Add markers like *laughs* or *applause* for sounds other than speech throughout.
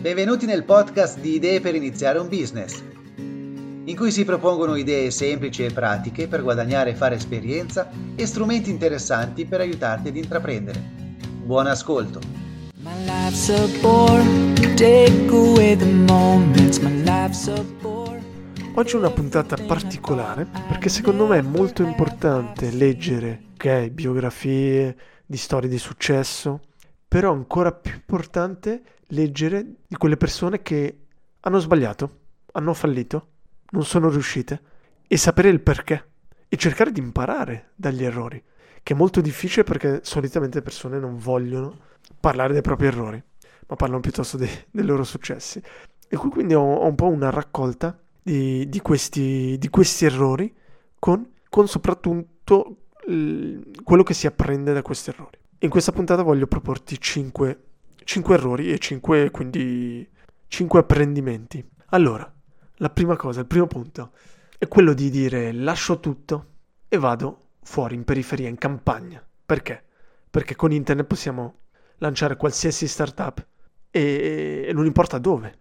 Benvenuti nel podcast di Idee per iniziare un business, in cui si propongono idee semplici e pratiche per guadagnare e fare esperienza e strumenti interessanti per aiutarti ad intraprendere. Buon ascolto! Oggi è una puntata particolare perché secondo me è molto importante leggere ok, biografie di storie di successo, però ancora più importante leggere di quelle persone che hanno sbagliato, hanno fallito, non sono riuscite e sapere il perché e cercare di imparare dagli errori, che è molto difficile perché solitamente le persone non vogliono parlare dei propri errori, ma parlano piuttosto dei, dei loro successi. E qui quindi ho, ho un po' una raccolta di, di, questi, di questi, errori con, con soprattutto l, quello che si apprende da questi errori. In questa puntata voglio proporti 5 5 errori e 5 quindi 5 apprendimenti. Allora, la prima cosa, il primo punto è quello di dire lascio tutto e vado fuori in periferia, in campagna. Perché? Perché con internet possiamo lanciare qualsiasi startup e, e non importa dove.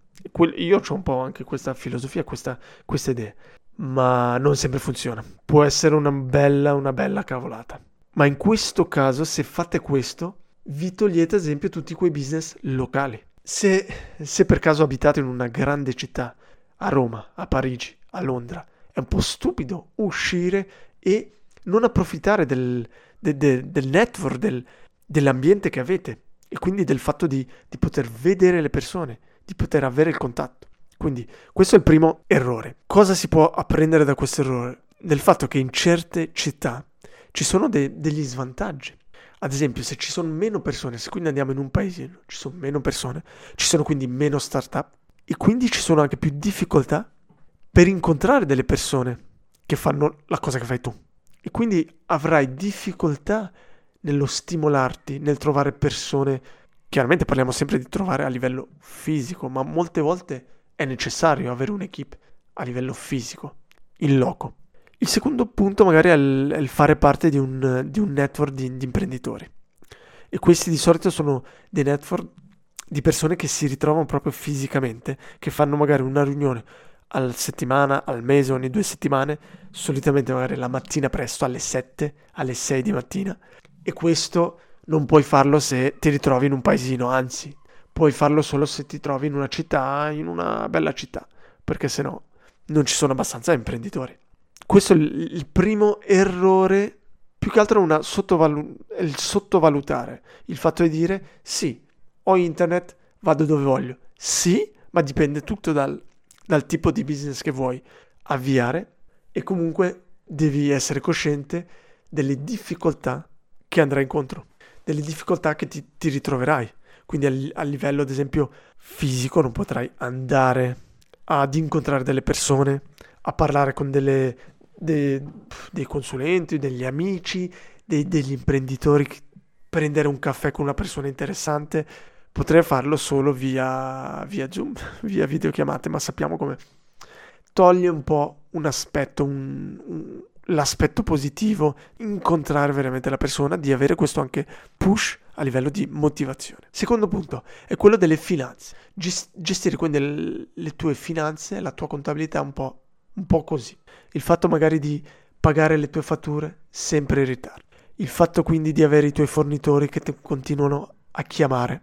Io ho un po' anche questa filosofia, questa, questa idea, ma non sempre funziona. Può essere una bella, una bella cavolata. Ma in questo caso, se fate questo, vi togliete ad esempio tutti quei business locali. Se, se per caso abitate in una grande città, a Roma, a Parigi, a Londra, è un po' stupido uscire e non approfittare del, de, de, del network, del, dell'ambiente che avete e quindi del fatto di, di poter vedere le persone, di poter avere il contatto. Quindi questo è il primo errore. Cosa si può apprendere da questo errore? Del fatto che in certe città ci sono de- degli svantaggi. Ad esempio, se ci sono meno persone, se quindi andiamo in un paesino, ci sono meno persone, ci sono quindi meno startup e quindi ci sono anche più difficoltà per incontrare delle persone che fanno la cosa che fai tu. E quindi avrai difficoltà nello stimolarti, nel trovare persone. Chiaramente parliamo sempre di trovare a livello fisico, ma molte volte è necessario avere un'equipe a livello fisico, in loco. Il secondo punto magari è il, è il fare parte di un, di un network di, di, imprenditori. E questi di solito sono dei network di persone che si ritrovano proprio fisicamente, che fanno magari una riunione alla settimana, al mese, ogni due settimane, solitamente magari la mattina presto, alle 7, alle 6 di mattina. E questo non puoi farlo se ti ritrovi in un paesino, anzi, puoi farlo solo se ti trovi in una città, in una bella città, perché se no non ci sono abbastanza imprenditori. Questo è il primo errore, più che altro una sottovalu- il sottovalutare, il fatto di dire sì, ho internet, vado dove voglio. Sì, ma dipende tutto dal, dal tipo di business che vuoi avviare e comunque devi essere cosciente delle difficoltà che andrai incontro, delle difficoltà che ti, ti ritroverai. Quindi a, a, livello, ad esempio, fisico non potrai andare ad incontrare delle persone, a parlare con delle, de, dei consulenti, degli amici, dei, degli imprenditori, prendere un caffè con una persona interessante, potrei farlo solo via, via Zoom, *laughs* via videochiamate, ma sappiamo come toglie un po' un aspetto, un, un, l'aspetto positivo, incontrare veramente la persona, di avere questo anche push a livello di motivazione. Secondo punto è quello delle finanze. Gestire quindi le tue finanze, la tua contabilità un po' un po' così. Il fatto magari di pagare le tue fatture sempre in ritardo. Il fatto quindi di avere i tuoi fornitori che ti continuano a chiamare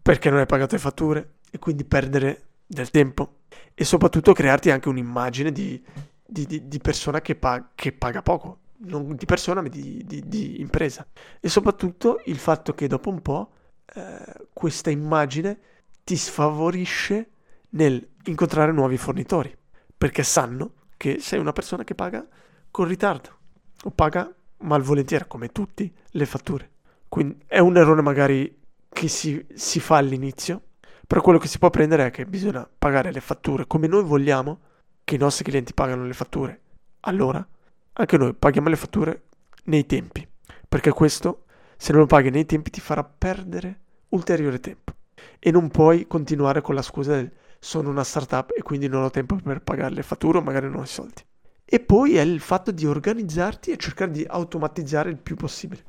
perché non hai pagato le fatture e quindi perdere del tempo e soprattutto crearti anche un'immagine di, di, di, di persona che, pa- che, paga poco, non di persona ma di, impresa. E soprattutto il fatto che dopo un po' eh, questa immagine ti sfavorisce nel incontrare nuovi fornitori perché sanno che sei una persona che paga con ritardo o paga malvolentieri, come tutti, le fatture. Quindi è un errore magari che si, si fa all'inizio, però quello che si può prendere è che bisogna pagare le fatture come noi vogliamo che i nostri clienti pagano le fatture. Allora, anche noi paghiamo le fatture nei tempi, perché questo, se non lo paghi nei tempi, ti farà perdere ulteriore tempo. E non puoi continuare con la scusa del sono una startup e quindi non ho tempo per pagare le fatture magari non ho i soldi. E poi è il fatto di organizzarti e cercare di automatizzare il più possibile.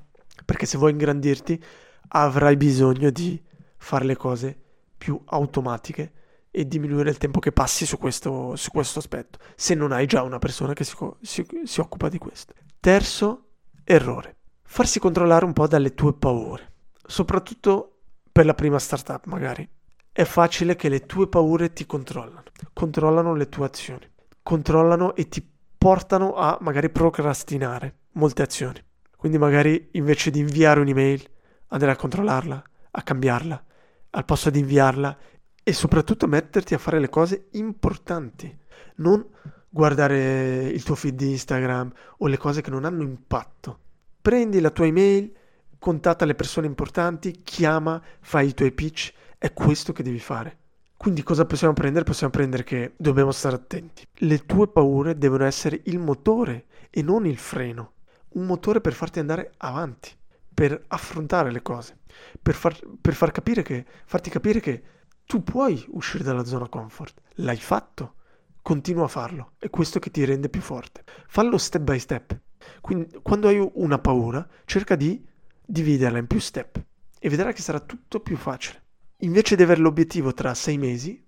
Perché se vuoi ingrandirti avrai bisogno di fare le cose più automatiche e diminuire il tempo che passi su questo, su questo aspetto, se non hai già una persona che si, si, si occupa di questo. Terzo errore, farsi controllare un po' dalle tue paure, soprattutto per la prima startup magari. È facile che le tue paure ti controllano, controllano le tue azioni, controllano e ti portano a magari procrastinare molte azioni. Quindi magari invece di inviare un'email, andare a controllarla, a cambiarla, al posto di inviarla e soprattutto metterti a fare le cose importanti, non guardare il tuo feed di Instagram o le cose che non hanno impatto. Prendi la tua email, contatta le persone importanti, chiama, fai i tuoi pitch, è questo che devi fare. Quindi cosa possiamo prendere? Possiamo prendere che dobbiamo stare attenti. Le tue paure devono essere il motore e non il freno. Un motore per farti andare avanti, per affrontare le cose, per, far, per far capire che, farti capire che tu puoi uscire dalla zona comfort, l'hai fatto, continua a farlo, è questo che ti rende più forte. Fallo step by step. Quindi quando hai una paura, cerca di dividerla in più step e vedrai che sarà tutto più facile. Invece di avere l'obiettivo tra sei mesi,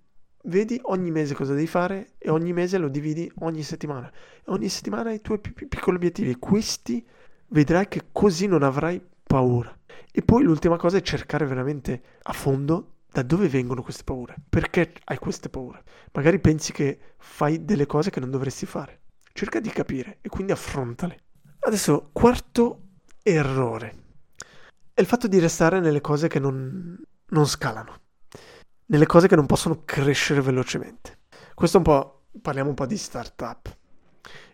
vedi ogni mese cosa devi fare e ogni mese lo dividi ogni settimana. E ogni settimana hai i tuoi più, più piccoli obiettivi e questi vedrai che così non avrai paura. E poi l'ultima cosa è cercare veramente a fondo da dove vengono queste paure? Perché hai queste paure? Magari pensi che fai delle cose che non dovresti fare. Cerca di capire e quindi affrontale. Adesso, quarto errore. È il fatto di restare nelle cose che non, non scalano. Nelle cose che non possono crescere velocemente. Questo è un po'... Parliamo un po' di startup.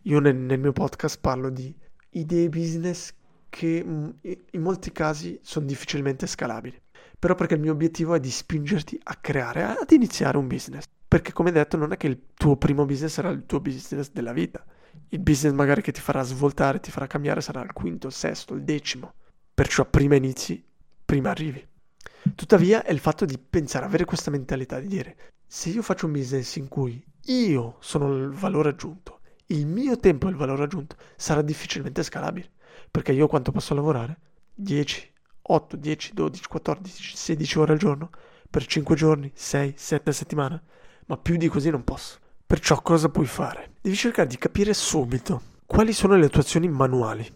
Io nel, nel mio podcast parlo di idee business che mm, in molti casi sono difficilmente scalabili però perché il mio obiettivo è di spingerti a creare, ad iniziare un business. Perché come detto non è che il tuo primo business sarà il tuo business della vita. Il business magari che ti farà svoltare, ti farà cambiare sarà il quinto, il sesto, il decimo. Perciò prima inizi, prima arrivi. Tuttavia è il fatto di pensare, avere questa mentalità di dire se io faccio un business in cui io sono il valore aggiunto, il mio tempo è il valore aggiunto, sarà difficilmente scalabile. Perché io quanto posso lavorare? 10, 8, 10, 12, 14, 16 ore al giorno per 5 giorni, 6, 7 settimane, ma più di così non posso. Perciò cosa puoi fare? Devi cercare di capire subito quali sono le tue azioni manuali,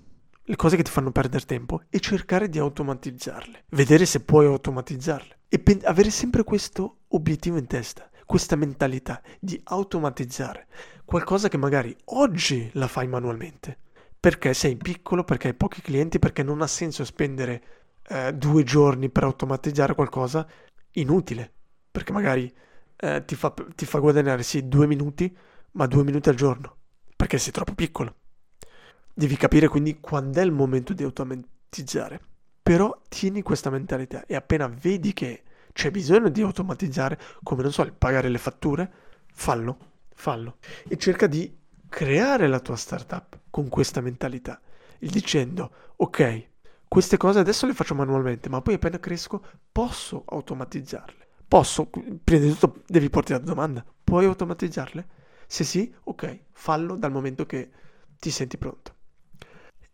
le cose che ti fanno perdere tempo e cercare di automatizzarle, vedere se puoi automatizzarle e pen- avere sempre questo obiettivo in testa, questa mentalità di automatizzare qualcosa che magari oggi la fai manualmente. Perché sei piccolo, perché hai pochi clienti, perché non ha senso spendere eh, due giorni per automatizzare qualcosa inutile, perché magari eh, ti, fa, ti fa guadagnare sì due minuti, ma due minuti al giorno, perché sei troppo piccolo. Devi capire quindi quando è il momento di automatizzare. Però tieni questa mentalità e appena vedi che c'è bisogno di automatizzare, come non so, il pagare le fatture, fallo, fallo. E cerca di creare la tua startup con questa mentalità, dicendo, ok, queste cose adesso le faccio manualmente, ma poi appena cresco posso automatizzarle. Posso, prima di tutto devi porti la domanda, puoi automatizzarle? Se sì, ok, fallo dal momento che ti senti pronto.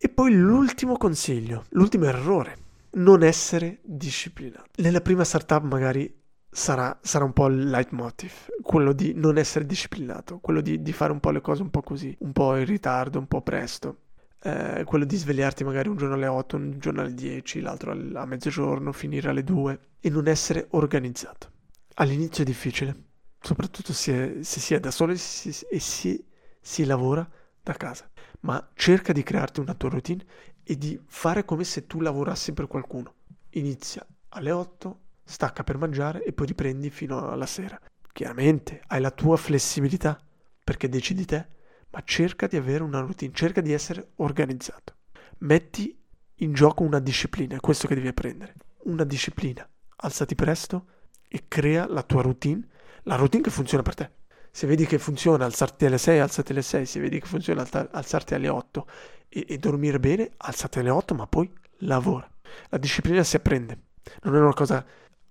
E poi l'ultimo consiglio, l'ultimo errore, non essere disciplinato. Nella prima startup magari sarà, sarà un po' il leitmotiv, quello di non essere disciplinato, quello di, di fare un po' le cose un po' così, un po' in ritardo, un po' presto eh, quello di svegliarti magari un giorno alle 8, un giorno alle 10, l'altro a mezzogiorno, finire alle 2 e non essere organizzato. All'inizio è difficile, soprattutto se, se si è da solo e si, si, si lavora da casa, ma cerca di crearti una tua routine e di fare come se tu lavorassi per qualcuno. Inizia alle 8, stacca per mangiare e poi riprendi fino alla sera. Chiaramente hai la tua flessibilità perché decidi te ma cerca di avere una routine, cerca di essere organizzato. Metti in gioco una disciplina, è questo che devi apprendere. Una disciplina. Alzati presto e crea la tua routine, la routine che funziona per te. Se vedi che funziona alzarti alle 6, alzati alle 6, se vedi che funziona alzarti alle 8 e, e dormire bene, alzati alle 8, ma poi lavora. La disciplina si apprende. Non è una cosa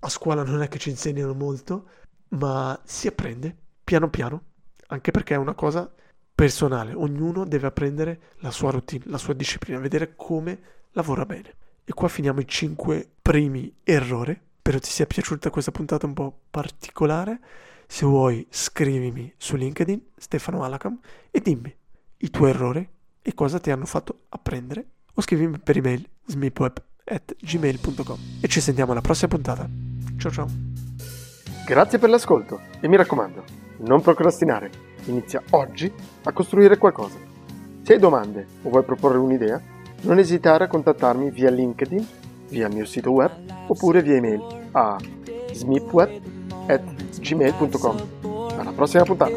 a scuola non è che ci insegnano molto, ma si apprende piano piano, anche perché è una cosa personale, ognuno deve apprendere la sua routine, la sua disciplina, vedere come lavora bene. E qua finiamo i cinque primi errori. Spero ti sia piaciuta questa puntata un po' particolare. Se vuoi scrivimi su LinkedIn Stefano Alacam e dimmi i tuoi errori e cosa ti hanno fatto apprendere o scrivimi per email smipweb.gmail.com e ci sentiamo alla prossima puntata. Ciao ciao. Grazie per l'ascolto e mi raccomando, non procrastinare, inizia oggi a costruire qualcosa. Se hai domande o vuoi proporre un'idea, non esitare a contattarmi via LinkedIn, via il mio sito web oppure via email a smipweb.gmail.com. Alla prossima puntata!